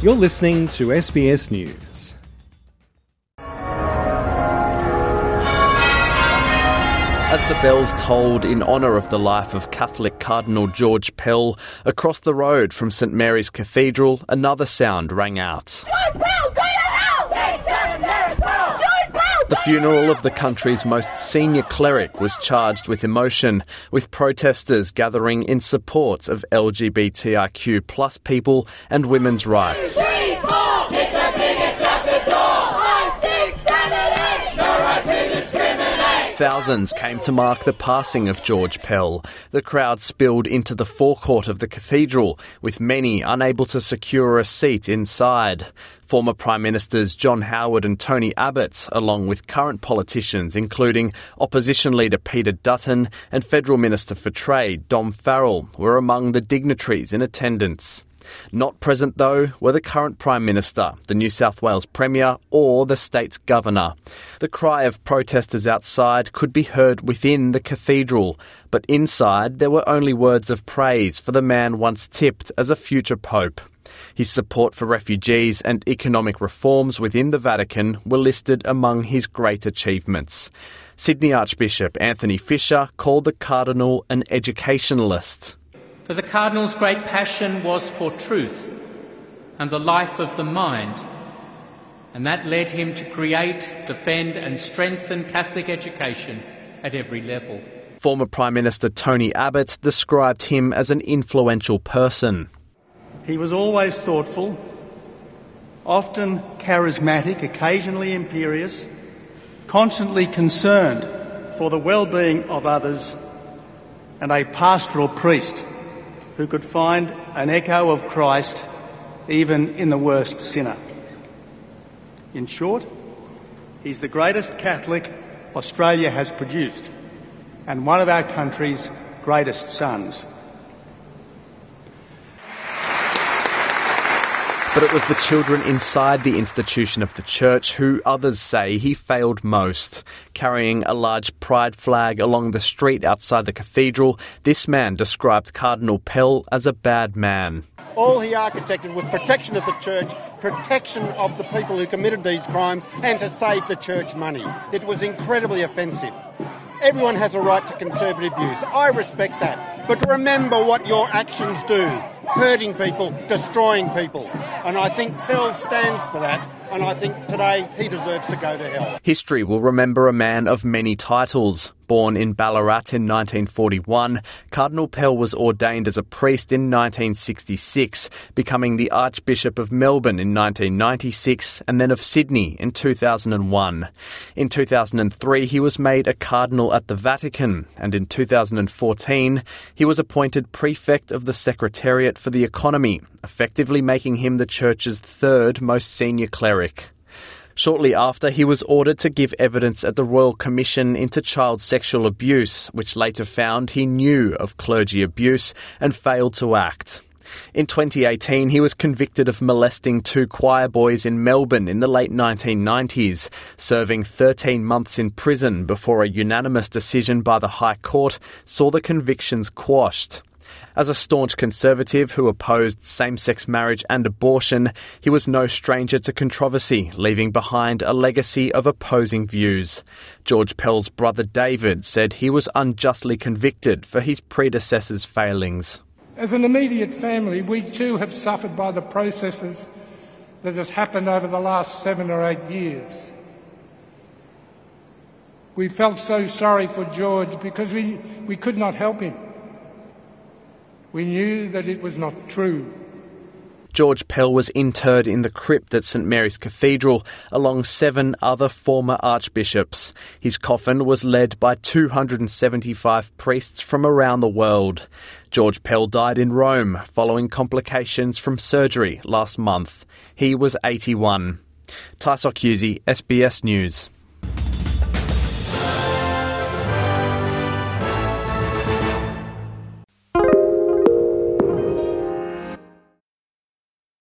You're listening to SBS News. As the bells tolled in honour of the life of Catholic Cardinal George Pell, across the road from St Mary's Cathedral, another sound rang out. The funeral of the country's most senior cleric was charged with emotion, with protesters gathering in support of LGBTIQ plus people and women's rights. Thousands came to mark the passing of George Pell. The crowd spilled into the forecourt of the cathedral, with many unable to secure a seat inside. Former Prime Ministers John Howard and Tony Abbott, along with current politicians including opposition leader Peter Dutton and Federal Minister for Trade Don Farrell, were among the dignitaries in attendance. Not present, though, were the current Prime Minister, the New South Wales Premier, or the state's Governor. The cry of protesters outside could be heard within the cathedral, but inside there were only words of praise for the man once tipped as a future Pope. His support for refugees and economic reforms within the Vatican were listed among his great achievements. Sydney Archbishop Anthony Fisher called the Cardinal an educationalist. For the Cardinal's great passion was for truth and the life of the mind, and that led him to create, defend, and strengthen Catholic education at every level. Former Prime Minister Tony Abbott described him as an influential person. He was always thoughtful, often charismatic, occasionally imperious, constantly concerned for the well being of others, and a pastoral priest who could find an echo of Christ even in the worst sinner. In short, he's the greatest Catholic Australia has produced and one of our country's greatest sons. But it was the children inside the institution of the church who others say he failed most. Carrying a large pride flag along the street outside the cathedral, this man described Cardinal Pell as a bad man. All he architected was protection of the church, protection of the people who committed these crimes, and to save the church money. It was incredibly offensive. Everyone has a right to conservative views. I respect that. But remember what your actions do hurting people, destroying people. And I think Pell stands for that. And I think today he deserves to go to hell. History will remember a man of many titles. Born in Ballarat in 1941, Cardinal Pell was ordained as a priest in 1966, becoming the Archbishop of Melbourne in 1996 and then of Sydney in 2001. In 2003, he was made a cardinal at the Vatican, and in 2014, he was appointed prefect of the Secretariat for the Economy, effectively making him the Church's third most senior cleric. Shortly after, he was ordered to give evidence at the Royal Commission into Child Sexual Abuse, which later found he knew of clergy abuse and failed to act. In 2018, he was convicted of molesting two choir boys in Melbourne in the late 1990s, serving 13 months in prison before a unanimous decision by the High Court saw the convictions quashed. As a staunch conservative who opposed same sex marriage and abortion, he was no stranger to controversy, leaving behind a legacy of opposing views. George Pell's brother David said he was unjustly convicted for his predecessor's failings. As an immediate family, we too have suffered by the processes that has happened over the last seven or eight years. We felt so sorry for George because we, we could not help him. We knew that it was not true. George Pell was interred in the crypt at St Mary's Cathedral along seven other former archbishops. His coffin was led by 275 priests from around the world. George Pell died in Rome following complications from surgery last month. He was 81. Tysok Husey, SBS News.